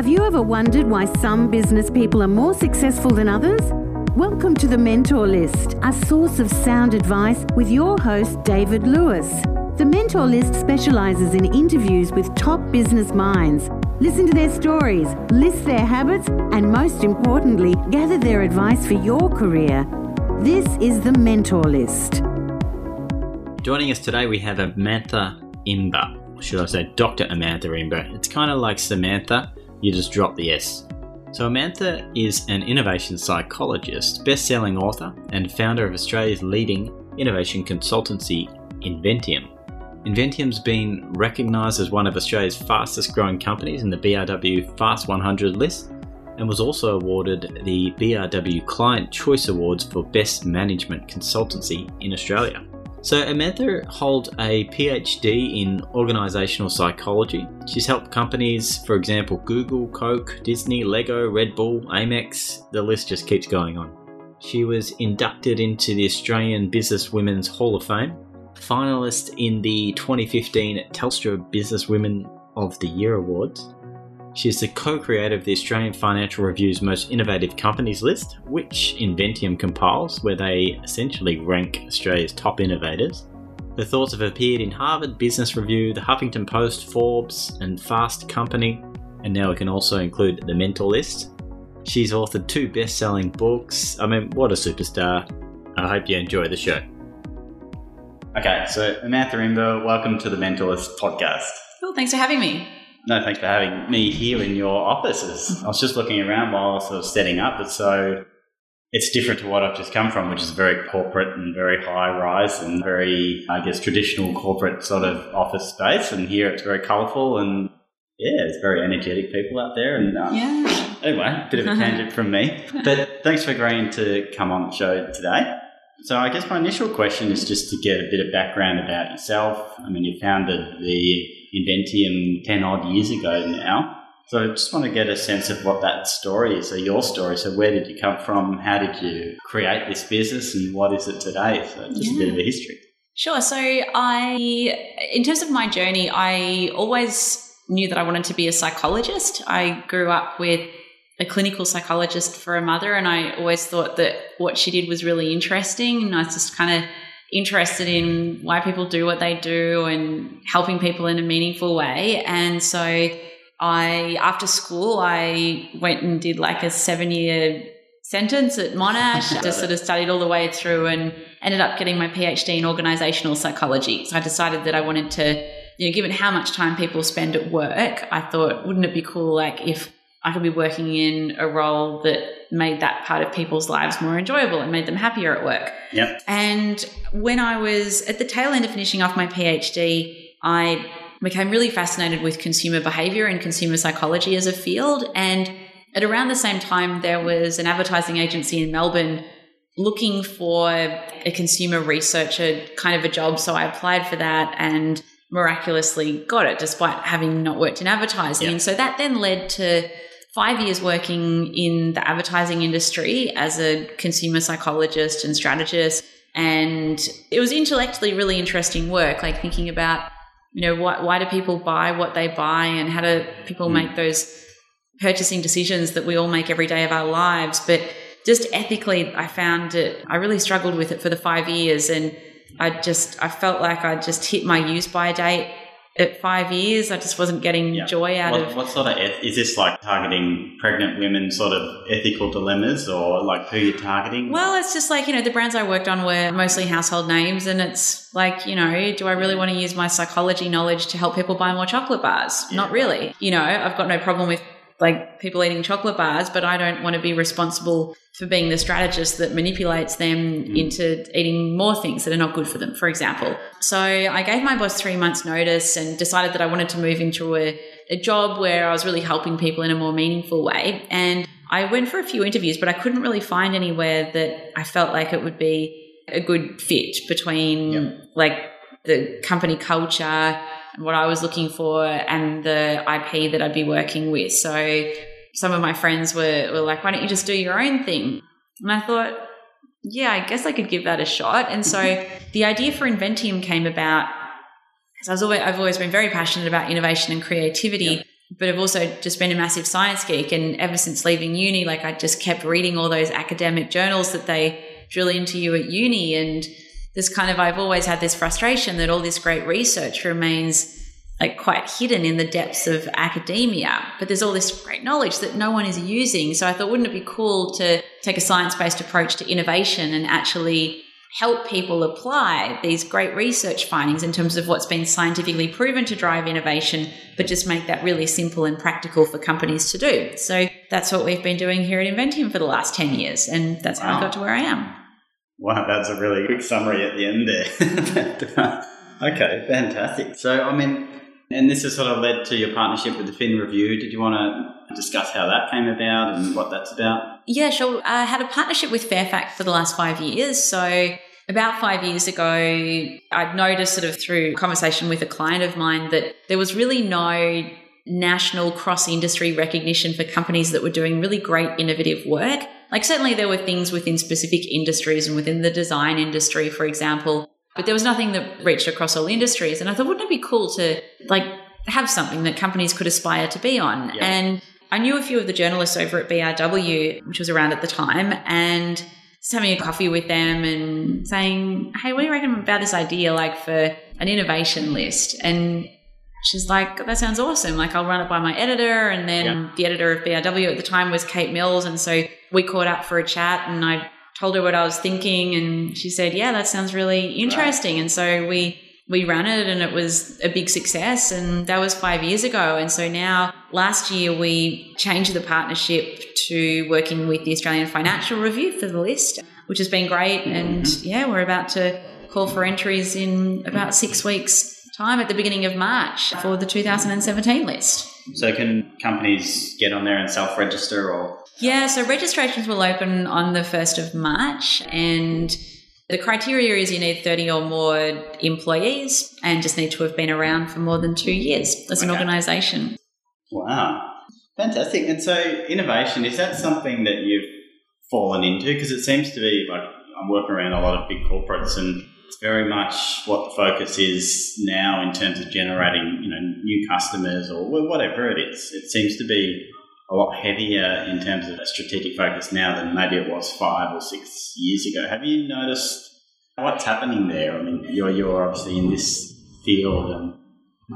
Have you ever wondered why some business people are more successful than others? Welcome to the Mentor List, a source of sound advice with your host, David Lewis. The Mentor List specializes in interviews with top business minds. Listen to their stories, list their habits, and most importantly, gather their advice for your career. This is the Mentor List. Joining us today, we have Amantha Imber. Should I say Dr. Amantha Imber? It's kind of like Samantha, you just drop the S. So, Amantha is an innovation psychologist, best selling author, and founder of Australia's leading innovation consultancy, Inventium. Inventium's been recognised as one of Australia's fastest growing companies in the BRW Fast 100 list and was also awarded the BRW Client Choice Awards for Best Management Consultancy in Australia. So, Amantha holds a PhD in organisational psychology. She's helped companies, for example, Google, Coke, Disney, Lego, Red Bull, Amex, the list just keeps going on. She was inducted into the Australian Business Women's Hall of Fame, finalist in the 2015 Telstra Business Women of the Year Awards, she is the co creator of the Australian Financial Review's Most Innovative Companies list, which Inventium compiles, where they essentially rank Australia's top innovators. Her thoughts have appeared in Harvard Business Review, the Huffington Post, Forbes, and Fast Company, and now we can also include the Mentor List. She's authored two best selling books. I mean, what a superstar. I hope you enjoy the show. Okay, so Amantha Imber, welcome to the Mentor List podcast. Cool, thanks for having me. No, thanks for having me here in your offices. I was just looking around while I was sort of setting up, but so it's different to what I've just come from, which is very corporate and very high rise and very, I guess, traditional corporate sort of office space. And here it's very colourful and yeah, it's very energetic people out there. And uh, yeah. anyway, bit of a tangent from me. But thanks for agreeing to come on the show today. So I guess my initial question is just to get a bit of background about yourself. I mean, you founded the Inventium 10 odd years ago now. So I just want to get a sense of what that story is, or your story. So where did you come from? How did you create this business and what is it today? So just yeah. a bit of a history. Sure. So I, in terms of my journey, I always knew that I wanted to be a psychologist. I grew up with a clinical psychologist for a mother, and I always thought that what she did was really interesting. And I just kind of interested in why people do what they do and helping people in a meaningful way. And so I, after school, I went and did like a seven year sentence at Monash, just sort of studied all the way through and ended up getting my PhD in organizational psychology. So I decided that I wanted to, you know, given how much time people spend at work, I thought, wouldn't it be cool, like, if I could be working in a role that made that part of people's lives more enjoyable and made them happier at work. Yep. And when I was at the tail end of finishing off my PhD, I became really fascinated with consumer behavior and consumer psychology as a field. And at around the same time, there was an advertising agency in Melbourne looking for a consumer researcher kind of a job. So I applied for that and miraculously got it despite having not worked in advertising. Yep. And so that then led to five years working in the advertising industry as a consumer psychologist and strategist. And it was intellectually really interesting work, like thinking about, you know, why, why do people buy what they buy and how do people mm. make those purchasing decisions that we all make every day of our lives. But just ethically, I found it, I really struggled with it for the five years. And I just, I felt like I just hit my use by date at five years. I just wasn't getting yeah. joy out what, of. What sort of is this like targeting pregnant women? Sort of ethical dilemmas, or like who you're targeting? Well, it's just like you know the brands I worked on were mostly household names, and it's like you know, do I really want to use my psychology knowledge to help people buy more chocolate bars? Yeah. Not really. You know, I've got no problem with like people eating chocolate bars, but I don't want to be responsible for being the strategist that manipulates them mm. into eating more things that are not good for them, for example. So I gave my boss three months' notice and decided that I wanted to move into a, a job where I was really helping people in a more meaningful way. And I went for a few interviews, but I couldn't really find anywhere that I felt like it would be a good fit between yep. like the company culture what I was looking for and the IP that I'd be working with. So some of my friends were, were like, why don't you just do your own thing? And I thought, yeah, I guess I could give that a shot. And so the idea for Inventium came about because I was always, I've always been very passionate about innovation and creativity. Yep. but I've also just been a massive science geek. And ever since leaving uni, like I just kept reading all those academic journals that they drill into you at uni. And this kind of, I've always had this frustration that all this great research remains like quite hidden in the depths of academia, but there's all this great knowledge that no one is using. So I thought, wouldn't it be cool to take a science based approach to innovation and actually help people apply these great research findings in terms of what's been scientifically proven to drive innovation, but just make that really simple and practical for companies to do. So that's what we've been doing here at Inventium for the last 10 years. And that's how. I got to where I am. Wow, that's a really quick summary at the end there. Uh, okay, fantastic. So, I mean, and this has sort of led to your partnership with the Fin Review. Did you want to discuss how that came about and what that's about? Yeah, sure. I had a partnership with Fairfax for the last five years. So, about five years ago, I'd noticed sort of through conversation with a client of mine that there was really no national cross industry recognition for companies that were doing really great innovative work. Like, certainly there were things within specific industries and within the design industry, for example, but there was nothing that reached across all industries. And I thought, wouldn't it be cool to like have something that companies could aspire to be on? Yeah. And I knew a few of the journalists over at BRW, which was around at the time, and just having a coffee with them and saying, Hey, what do you reckon about this idea, like for an innovation list? And she's like, that sounds awesome. Like, I'll run it by my editor. And then yeah. the editor of BRW at the time was Kate Mills. And so we caught up for a chat and I told her what I was thinking. And she said, yeah, that sounds really interesting. Right. And so we, we ran it and it was a big success. And that was five years ago. And so now last year we changed the partnership to working with the Australian Financial Review for the list, which has been great. And mm-hmm. yeah, we're about to call for entries in about six weeks time at the beginning of March for the 2017 list. So, can companies get on there and self register or? Yeah, so registrations will open on the 1st of March and the criteria is you need 30 or more employees and just need to have been around for more than two years as an organisation. Wow, fantastic. And so, innovation, is that something that you've fallen into? Because it seems to be like I'm working around a lot of big corporates and it's very much what the focus is now in terms of generating, you know, new customers or whatever it is. It seems to be a lot heavier in terms of a strategic focus now than maybe it was five or six years ago. Have you noticed what's happening there? I mean, you're you're obviously in this field, and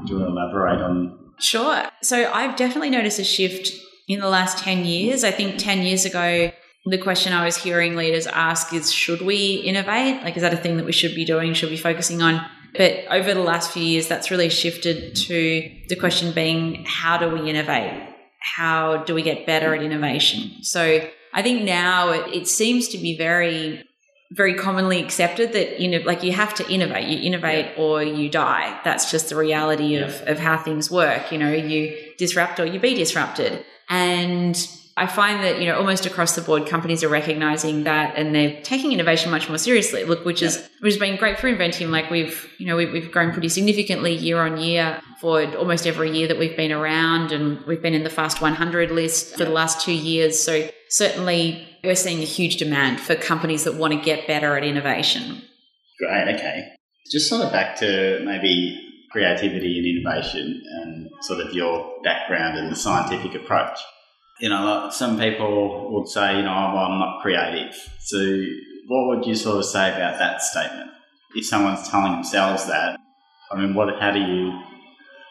do you want to elaborate on? Sure. So I've definitely noticed a shift in the last ten years. I think ten years ago the question I was hearing leaders ask is should we innovate? Like, is that a thing that we should be doing? Should we be focusing on? But over the last few years, that's really shifted to the question being how do we innovate? How do we get better at innovation? So I think now it, it seems to be very, very commonly accepted that you know, like you have to innovate. You innovate yeah. or you die. That's just the reality of, of how things work. You know, you disrupt or you be disrupted. And I find that, you know, almost across the board, companies are recognizing that and they're taking innovation much more seriously. Look, which is, which has been great for Inventium. Like we've, you know, we've, we've grown pretty significantly year on year for almost every year that we've been around and we've been in the Fast 100 list for the last two years. So certainly we're seeing a huge demand for companies that want to get better at innovation. Great. Okay. Just sort of back to maybe creativity and innovation and sort of your background and the scientific approach you know, some people would say, you know, oh, well, I'm not creative. So, what would you sort of say about that statement? If someone's telling themselves that, I mean, what? How do you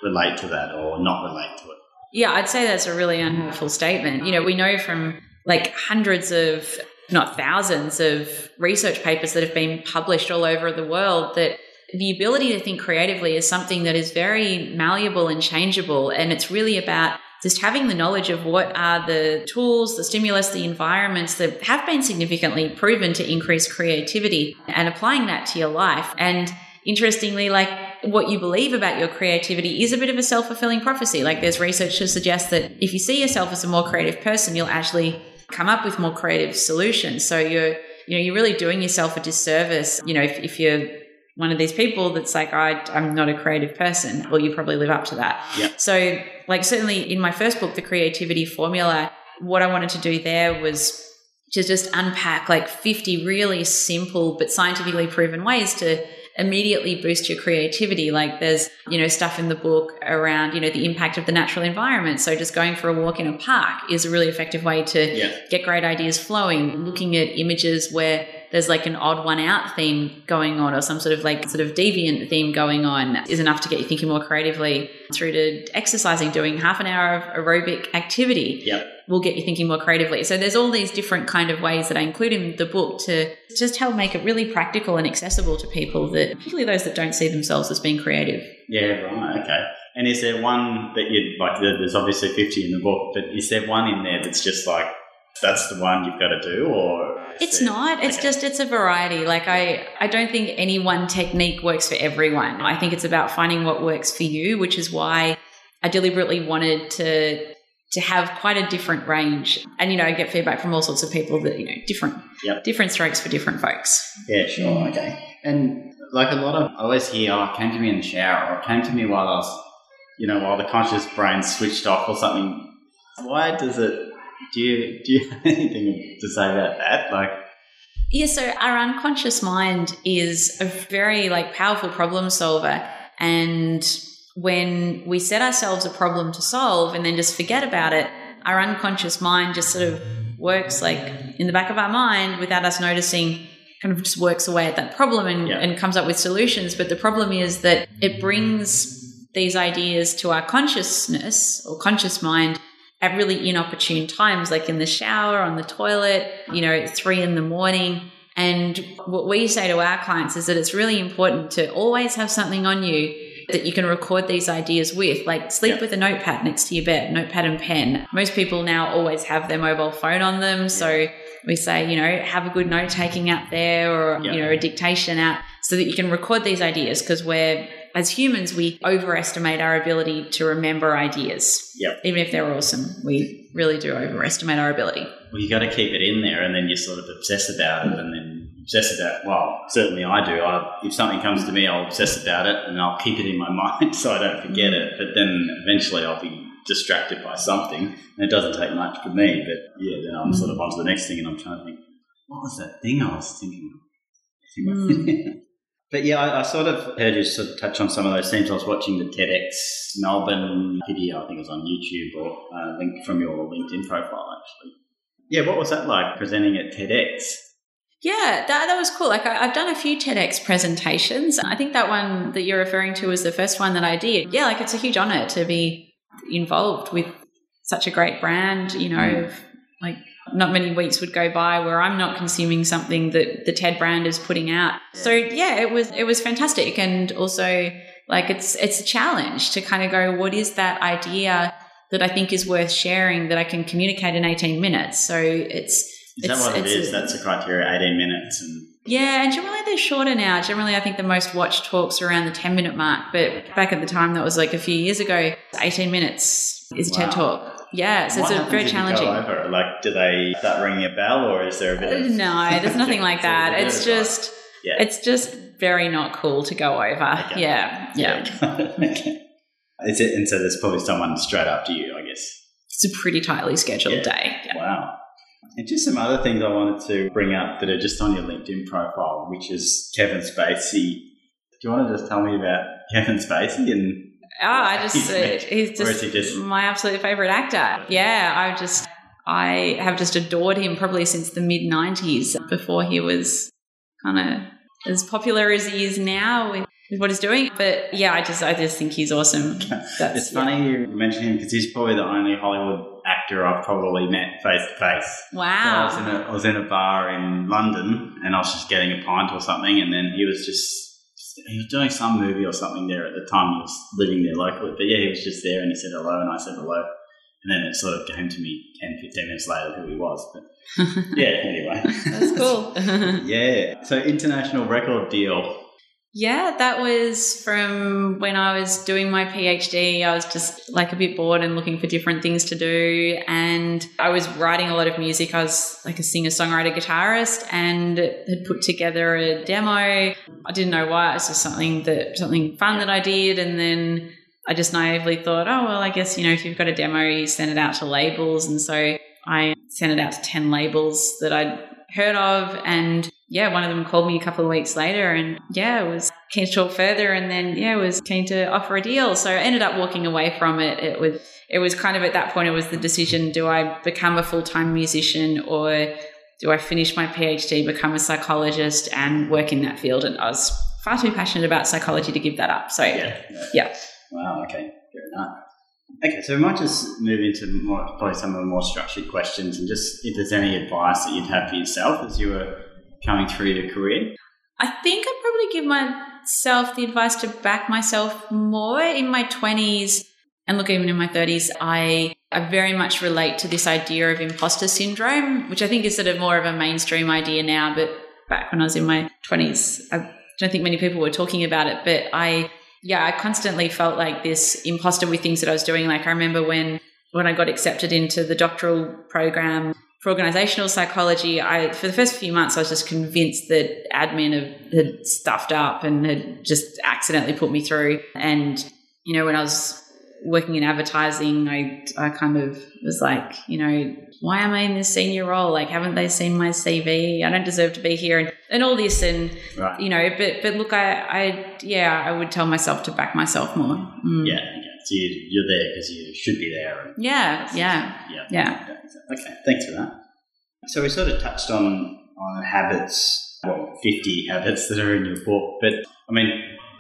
relate to that or not relate to it? Yeah, I'd say that's a really unhelpful statement. You know, we know from like hundreds of, not thousands of research papers that have been published all over the world that the ability to think creatively is something that is very malleable and changeable. And it's really about just having the knowledge of what are the tools, the stimulus, the environments that have been significantly proven to increase creativity and applying that to your life. And interestingly, like what you believe about your creativity is a bit of a self fulfilling prophecy. Like there's research to suggest that if you see yourself as a more creative person, you'll actually come up with more creative solutions. So you're, you know, you're really doing yourself a disservice. You know, if, if you're one of these people that's like, I, I'm not a creative person. Well, you probably live up to that. Yep. So, like, certainly in my first book, The Creativity Formula, what I wanted to do there was to just unpack like 50 really simple but scientifically proven ways to immediately boost your creativity. Like there's, you know, stuff in the book around, you know, the impact of the natural environment. So just going for a walk in a park is a really effective way to Yeah. get great ideas flowing. Looking at images where there's like an odd one out theme going on or some sort of like sort of deviant theme going on is enough to get you thinking more creatively through to exercising, doing half an hour of aerobic activity Yep. will get you thinking more creatively. So there's all these different kind of ways that I include in the book to just help make it really practical and accessible to people that particularly those that don't see themselves as being creative. Yeah, right. Okay. And is there one that you like? There's obviously 50 in the book, but is there one in there that's just like that's the one you've got to do, or It's there- not. It's okay. just it's a variety. Like I I don't think any one technique works for everyone. I think it's about finding what works for you, which is why I deliberately wanted to to have quite a different range. And you know, I get feedback from all sorts of people that, you know, different Yep. different strokes for different folks. Yeah, sure. Okay. And like a lot of, I always hear, oh, it came to me in the shower, or it came to me while I was, you know, while the conscious brain switched off or something. Why does it? Do you do you have anything to say about that? Like, Yeah, so our unconscious mind is a very like powerful problem solver and when we set ourselves a problem to solve and then just forget about it, our unconscious mind just sort of works like in the back of our mind without us noticing kind of just works away at that problem and, Yeah. and comes up with solutions. But the problem is that it brings these ideas to our consciousness or conscious mind at really inopportune times, like in the shower, on the toilet, you know, at three in the morning. And what we say to our clients is that it's really important to always have something on you that you can record these ideas with. Like sleep Yeah. with a notepad next to your bed, notepad and pen. Most people now always have their mobile phone on them. So we say, you know, have a good note taking app there or, Yeah. you know, a dictation app so that you can record these ideas because we're, as humans, we overestimate our ability to remember ideas. Yep. Even if they're awesome, we really do overestimate our ability. well, you got to keep it in there, and then you sort of obsess about it, and then obsess about. Well, certainly I do. I, if something comes to me, I'll obsess about it, and I'll keep it in my mind so I don't forget it. But then eventually, I'll be distracted by something, and it doesn't take much for me. But yeah, then I'm sort of on to the next thing, and I'm trying to think, what was that thing I was thinking of? Hmm. But yeah, I, I sort of heard you sort of touch on some of those themes. I was watching the TEDx Melbourne video, I think it was on YouTube or uh, link from your LinkedIn profile, actually. Yeah, what was that like presenting at TEDx? Yeah, that, that was cool. Like I, I've done a few TEDx presentations. I think that one that you're referring to was the first one that I did. Yeah, like it's a huge honor to be involved with such a great brand. You know, Mm. Like not many weeks would go by where I'm not consuming something that the TED brand is putting out. So yeah, it was it was fantastic, and also like it's it's a challenge to kind of go, what is that idea that I think is worth sharing that I can communicate in 18 minutes? So it's Is that what it is? a- That's the criteria, 18 minutes. And yeah, and generally they're shorter now. Generally, I think the most watched talks are around the 10 minute mark. But back at the time, that was like a few years ago, 18 minutes is a Wow. TED talk. Yeah, so what it's a very if you go challenging. over? Like, do they start ringing a bell or is there a bit of. Uh, no, there's nothing like that. It's just, Yeah. it's just very not cool to go over. Okay. Yeah, yeah. okay. Is it, and so there's probably someone straight after you, I guess. It's a pretty tightly scheduled Yeah. day. Yeah. Wow. And just some other things I wanted to bring up that are just on your LinkedIn profile, which is Kevin Spacey. Do you want to just tell me about Kevin Spacey and Oh, I just, He's uh, he's just, he just- my absolute favorite actor. Yeah, I just, I have just adored him probably since the mid 90s before he was kind of as popular as he is now with, with what he's doing. But yeah, I just, I just think he's awesome. That's, it's funny you mention him because he's probably the only Hollywood actor I've probably met face to face. So I was, in a, I was in a bar in London and I was just getting a pint or something, and then he was just he was doing some movie or something there at the time. He was living there locally, but yeah, he was just there and he said hello, and I said hello, and then it sort of came to me 10, 15 minutes later who he was. But yeah, anyway, That's cool. yeah, so international record deal. Yeah, that was from when I was doing my PhD. I was just like a bit bored and looking for different things to do. And I was writing a lot of music. I was like a singer, songwriter, guitarist and had put together a demo. I didn't know why. It was just something that, something fun that I did. And then I just naively thought, oh, well, I guess, you know, if you've got a demo, you send it out to labels. And so I sent it out to 10 labels that I'd heard of. And yeah, one of them called me a couple of weeks later and yeah, was keen to talk further and then yeah, was keen to offer a deal. So I ended up walking away from it. It was it was kind of at that point it was the decision do I become a full-time musician or do I finish my PhD, become a psychologist and work in that field? And I was far too passionate about psychology to give that up. So yeah. yeah. yeah. Wow, okay. Fair enough. Okay, so we might just move into more, probably some of the more structured questions and just if there's any advice that you'd have for yourself as you were coming through your career? I think I'd probably give myself the advice to back myself more in my 20s. And look, even in my 30s, I, I very much relate to this idea of imposter syndrome, which I think is sort of more of a mainstream idea now. But back when I was in my 20s, I don't think many people were talking about it. But I, yeah, I constantly felt like this imposter with things that I was doing. Like I remember when when I got accepted into the doctoral program for organizational psychology, I for the first few months I was just convinced that admin had, had stuffed up and had just accidentally put me through. And you know, when I was working in advertising, I I kind of was like, you know, why am I in this senior role? Like, haven't they seen my CV? I don't deserve to be here, and, and all this, and right. you know, but but look, I I yeah, I would tell myself to back myself more. Mm. Yeah. So you, are there because you should be there. Yeah, yeah, yeah, yeah. Okay, thanks for that. So we sort of touched on on habits, well, 50 habits that are in your book. But I mean,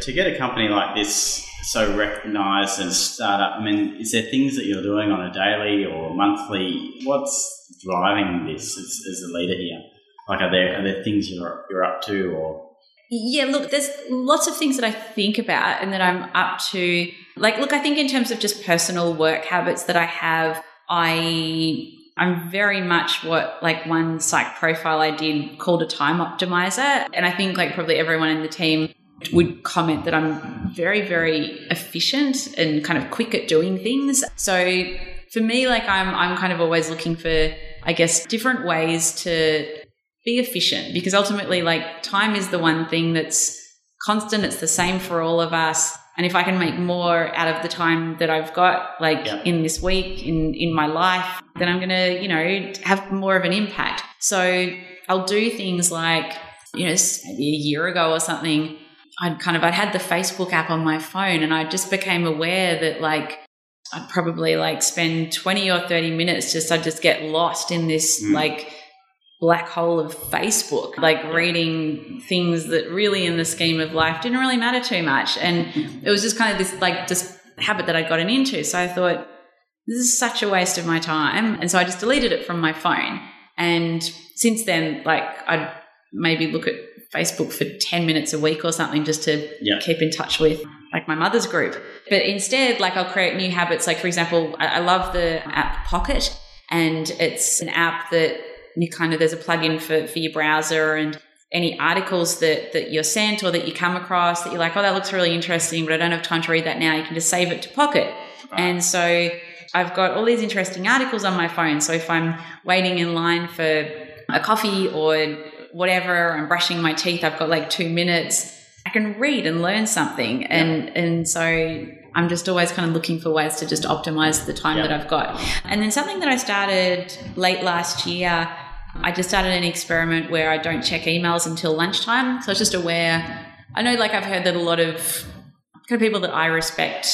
to get a company like this so recognized and startup, I mean, is there things that you're doing on a daily or monthly? What's driving this as, as a leader here? Like, are there, are there things you're, you're up to or? Yeah, look, there's lots of things that I think about and that I'm up to. Like, look, I think in terms of just personal work habits that I have, I I'm very much what like one psych profile I did called a time optimizer. And I think like probably everyone in the team would comment that I'm very, very efficient and kind of quick at doing things. So for me, like I'm I'm kind of always looking for, I guess, different ways to be efficient because ultimately like time is the one thing that's constant. It's the same for all of us. And if I can make more out of the time that I've got, like yeah. in this week, in, in my life, then I'm going to, you know, have more of an impact. So I'll do things like, you know, maybe a year ago or something, I'd kind of, I'd had the Facebook app on my phone and I just became aware that like, I'd probably like spend 20 or 30 minutes just, I'd just get lost in this mm. like, black hole of Facebook, like reading things that really in the scheme of life didn't really matter too much. And it was just kind of this like just habit that I'd gotten into. So I thought, this is such a waste of my time. And so I just deleted it from my phone. And since then, like I'd maybe look at Facebook for 10 minutes a week or something just to yeah. keep in touch with like my mother's group. But instead, like I'll create new habits. Like, for example, I, I love the app Pocket, and it's an app that you kind of there's a plugin for, for your browser and any articles that, that you're sent or that you come across that you're like, oh, that looks really interesting, but I don't have time to read that now. You can just save it to Pocket. Right. And so I've got all these interesting articles on my phone. So if I'm waiting in line for a coffee or whatever, I'm brushing my teeth, I've got like two minutes. I can read and learn something. And and so I'm just always kind of looking for ways to just optimize the time that I've got. And then something that I started late last year I just started an experiment where I don't check emails until lunchtime. So I was just aware. I know, like, I've heard that a lot of kind of people that I respect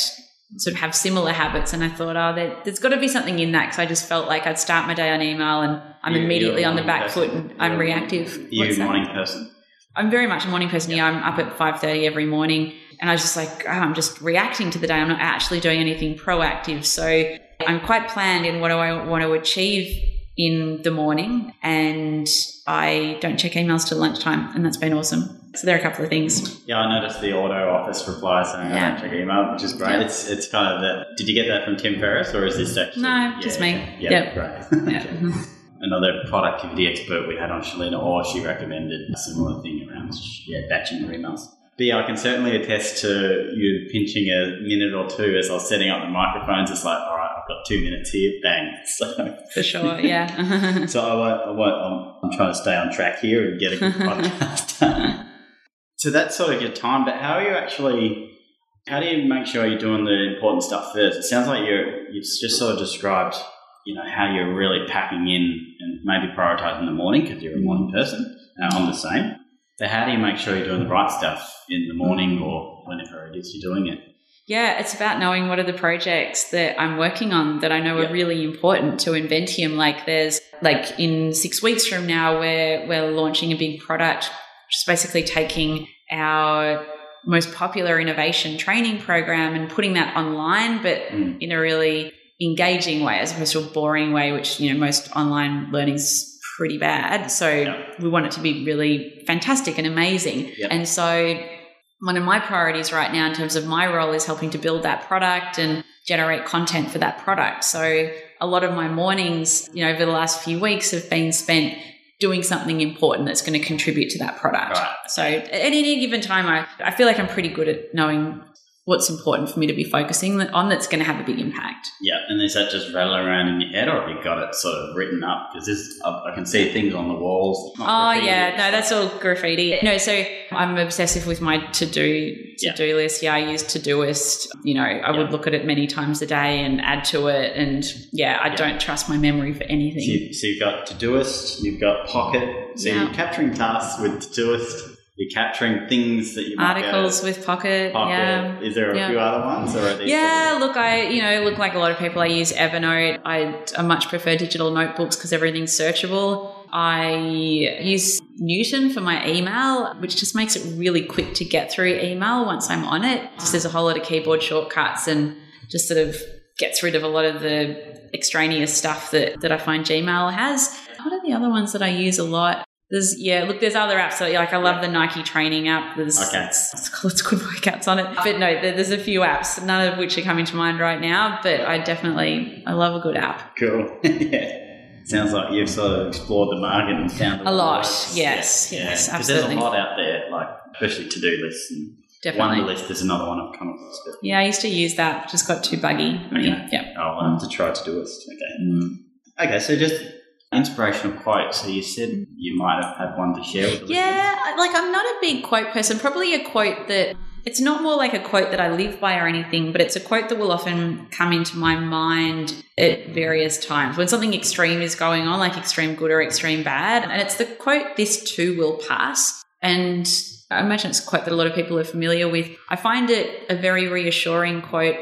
sort of have similar habits. And I thought, oh, there, has got to be something in that because I just felt like I'd start my day on email and I'm you, immediately on the back person. foot and I'm reactive. You're a morning person. I'm very much a morning person. Yeah, I'm up at 5.30 every morning. And I was just like, oh, I'm just reacting to the day. I'm not actually doing anything proactive. So I'm quite planned in what do I want to achieve in the morning and I don't check emails till lunchtime, and that's been awesome. So there are a couple of things. Yeah, I noticed the auto office reply saying yeah. I don't check email, which is great. Yeah. It's it's kind of the. Did you get that from Tim Ferriss, or is this actually? No, yeah, just me. Yeah, yeah. great. Yeah. Another productivity expert we had on Shalina Orr, she recommended a similar thing around yeah batching your emails. But yeah, I can certainly attest to you pinching a minute or two as I was setting up the microphones. It's like, all right, got two minutes here, bang. So for sure, yeah. so I won't, I won't, I'm, I'm, trying to stay on track here and get a good podcast done. so that's sort of your time. But how are you actually? How do you make sure you're doing the important stuff first? It sounds like you're. You've just sort of described, you know, how you're really packing in and maybe prioritizing the morning because you're a morning person uh, I'm the same. So how do you make sure you're doing the right stuff in the morning or whenever it is you're doing it? Yeah, it's about knowing what are the projects that I'm working on that I know Yep. are really important to Inventium. Like there's like in six weeks from now we're we're launching a big product, which is basically taking our most popular innovation training program and putting that online, but Mm. in a really engaging way as opposed to a boring way, which you know most online learning's pretty bad. So Yep. we want it to be really fantastic and amazing. Yep. And so one of my priorities right now in terms of my role is helping to build that product and generate content for that product. So a lot of my mornings, you know, over the last few weeks have been spent doing something important that's going to contribute to that product. Right. So at any given time, I, I feel like I'm pretty good at knowing what's important for me to be focusing on that's going to have a big impact. Yeah, and is that just rattling around in your head, or have you got it sort of written up? Because this, I, can see things on the walls. Oh yeah, no, that's all graffiti. No, so I'm obsessive with my to do to do list. Yeah, I use Todoist. You know, I would look at it many times a day and add to it. And yeah, I Yeah. don't trust my memory for So, anything. you, so you've got Todoist, you've got Pocket. So Yeah. you're capturing tasks with Todoist. You're capturing things that you might be able to- Articles with Pocket. Pocket. Yeah. Is there a Yeah. few other ones, or are these? Yeah, look, I you know look like a lot of people. I use Evernote. I, I much prefer digital notebooks because everything's searchable. I use Newton for my email, which just makes it really quick to get through email once I'm on it. Just there's a whole lot of keyboard shortcuts and just sort of gets rid of a lot of the extraneous stuff that that I find Gmail has. What are the other ones that I use a lot? There's yeah, look, there's other apps that like I love the Nike training app. There's Okay. it's, it's got it's good workouts on it. But no, there, there's a few apps, none of which are coming to mind right now. But I definitely I love a good app. Cool. yeah. Sounds like you've sort of explored the market and found A lot, yes, yes, 'Cause there's absolutely. a lot out there, like especially to-do lists and Definitely. Wunderlist is another one I've come across. Yeah, I used to use that. Just got too buggy. Okay. Yeah. I'll have to try to-do it. Okay. Mm. Okay, so just inspirational quote. So you said you might have had one to share with. Yeah, like I'm not a big quote person. Probably a quote that it's not more like a quote that I live by or anything, but it's a quote that will often come into my mind at various times when something extreme is going on, like extreme good or extreme bad. And it's the quote, This too will pass. And I imagine it's a quote that a lot of people are familiar with. I find it a very reassuring quote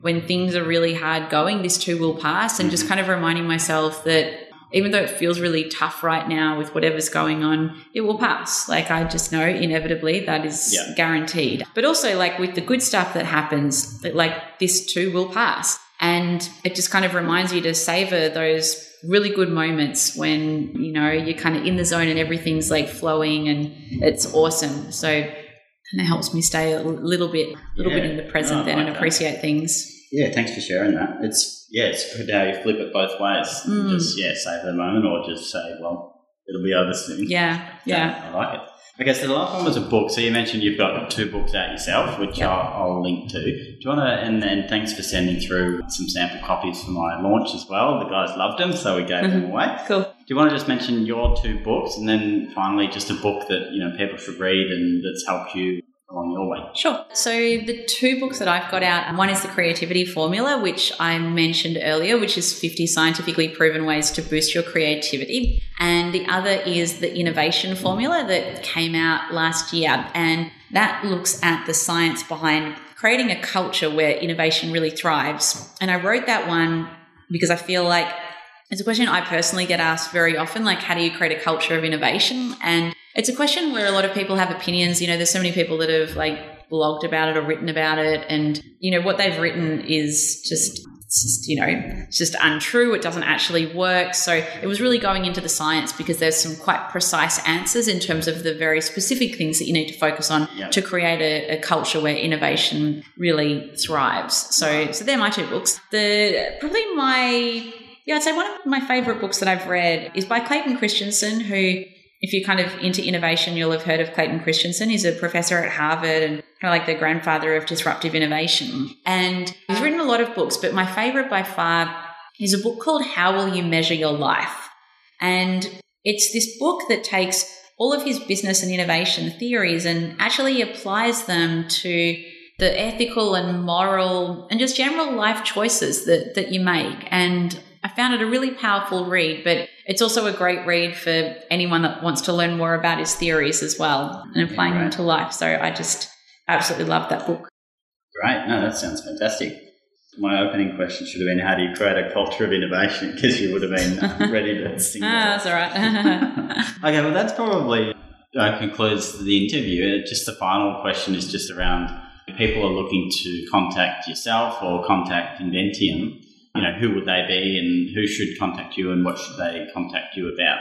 when things are really hard going, this too will pass, and just mm-hmm. kind of reminding myself that even though it feels really tough right now with whatever's going on, it will pass. Like I just know inevitably that is Yeah. guaranteed. But also like with the good stuff that happens, like this too will pass. And it just kind of reminds you to savor those really good moments when, you know, you're kind of in the zone and everything's like flowing and it's awesome. So kind of helps me stay a little bit, a little Yeah. bit in the present Oh, then like and that. appreciate things. Yeah, thanks for sharing that. It's yeah, it's good how you flip it both ways. Mm. Just yeah, save the moment, or just say, well, it'll be over soon. Yeah, yeah. I like it. Okay, so the last one was a book. So you mentioned you've got two books out yourself, which Yep. I'll, I'll link to. Do you want to? And, and thanks for sending through some sample copies for my launch as well. The guys loved them, so we gave them away. Cool. Do you want to just mention your two books, and then finally just a book that you know people should read and that's helped you along your way? Sure. So the two books that I've got out, um, one is the Creativity Formula, which I mentioned earlier, which is 50 scientifically proven ways to boost your creativity. And the other is the Innovation Formula that came out last year. And that looks at the science behind creating a culture where innovation really thrives. And I wrote that one because I feel like it's a question I personally get asked very often, like how do you create a culture of innovation? And it's a question where a lot of people have opinions. You know, there's so many people that have like blogged about it or written about it, and you know what they've written is just just you know it's just untrue. It doesn't actually work. So it was really going into the science because there's some quite precise answers in terms of the very specific things that you need to focus on Yeah. to create a, a culture where innovation really thrives. So so they're my two books. The probably my yeah, I'd say one of my favorite books that I've read is by Clayton Christensen, who, if you're kind of into innovation, you'll have heard of Clayton Christensen. He's a professor at Harvard and kind of like the grandfather of disruptive innovation. And he's written a lot of books, but my favorite by far is a book called How Will You Measure Your Life? And it's this book that takes all of his business and innovation theories and actually applies them to the ethical and moral and just general life choices that, that you make. And I found it a really powerful read, but it's also a great read for anyone that wants to learn more about his theories as well and applying Yeah, them to life. So I just absolutely love that book. Great. No, that sounds fantastic. My opening question should have been how do you create a culture of innovation? Because you would have been ready to sing. Ah, that. that's all right. okay, well, that's probably uh, concludes the interview. Uh, Just the final question is just around if people are looking to contact yourself or contact Inventium. You know, who would they be, and who should contact you, and what should they contact you about?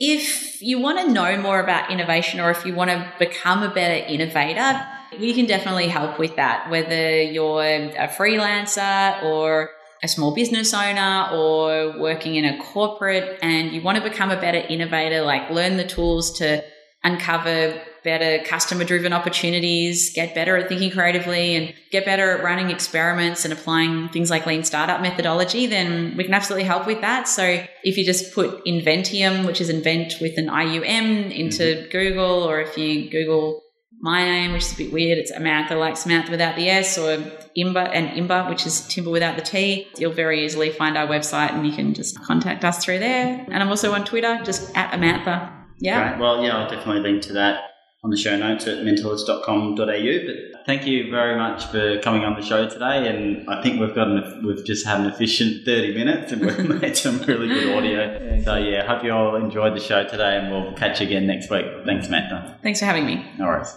if you want to know more about innovation or if you want to become a better innovator, we can definitely help with that. Whether you're a freelancer or a small business owner or working in a corporate and you want to become a better innovator, like learn the tools to uncover better customer driven opportunities, get better at thinking creatively and get better at running experiments and applying things like lean startup methodology, then we can absolutely help with that. So if you just put Inventium, which is invent with an IUM into mm-hmm. Google, or if you Google my name, which is a bit weird, it's Amantha like Samantha without the S, or Imber and Imber, which is Timber without the T. You'll very easily find our website and you can just contact us through there. And I'm also on Twitter, just at Amantha. Yeah. Great. Well, yeah, I'll definitely link to that on the show notes at mentors.com.au. But thank you very much for coming on the show today. And I think we've got an, we've just had an efficient 30 minutes and we've made some really good audio. So yeah, hope you all enjoyed the show today and we'll catch you again next week. Thanks, Matt. Thanks for having me. No worries.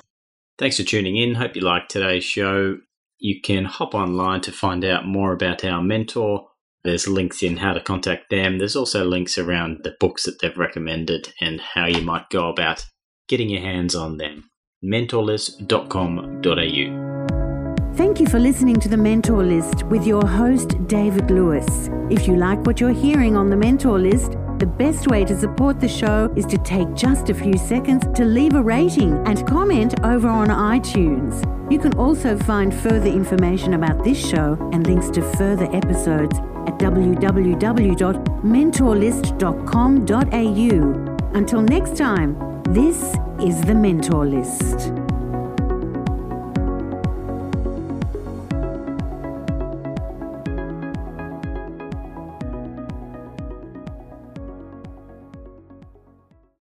Thanks for tuning in. Hope you liked today's show. You can hop online to find out more about our mentor. There's links in how to contact them. There's also links around the books that they've recommended and how you might go about getting your hands on them. mentorlist.com.au. Thank you for listening to the Mentor List with your host, David Lewis. If you like what you're hearing on the Mentor List, the best way to support the show is to take just a few seconds to leave a rating and comment over on iTunes. You can also find further information about this show and links to further episodes at www.mentorlist.com.au. Until next time, this is the Mentor List.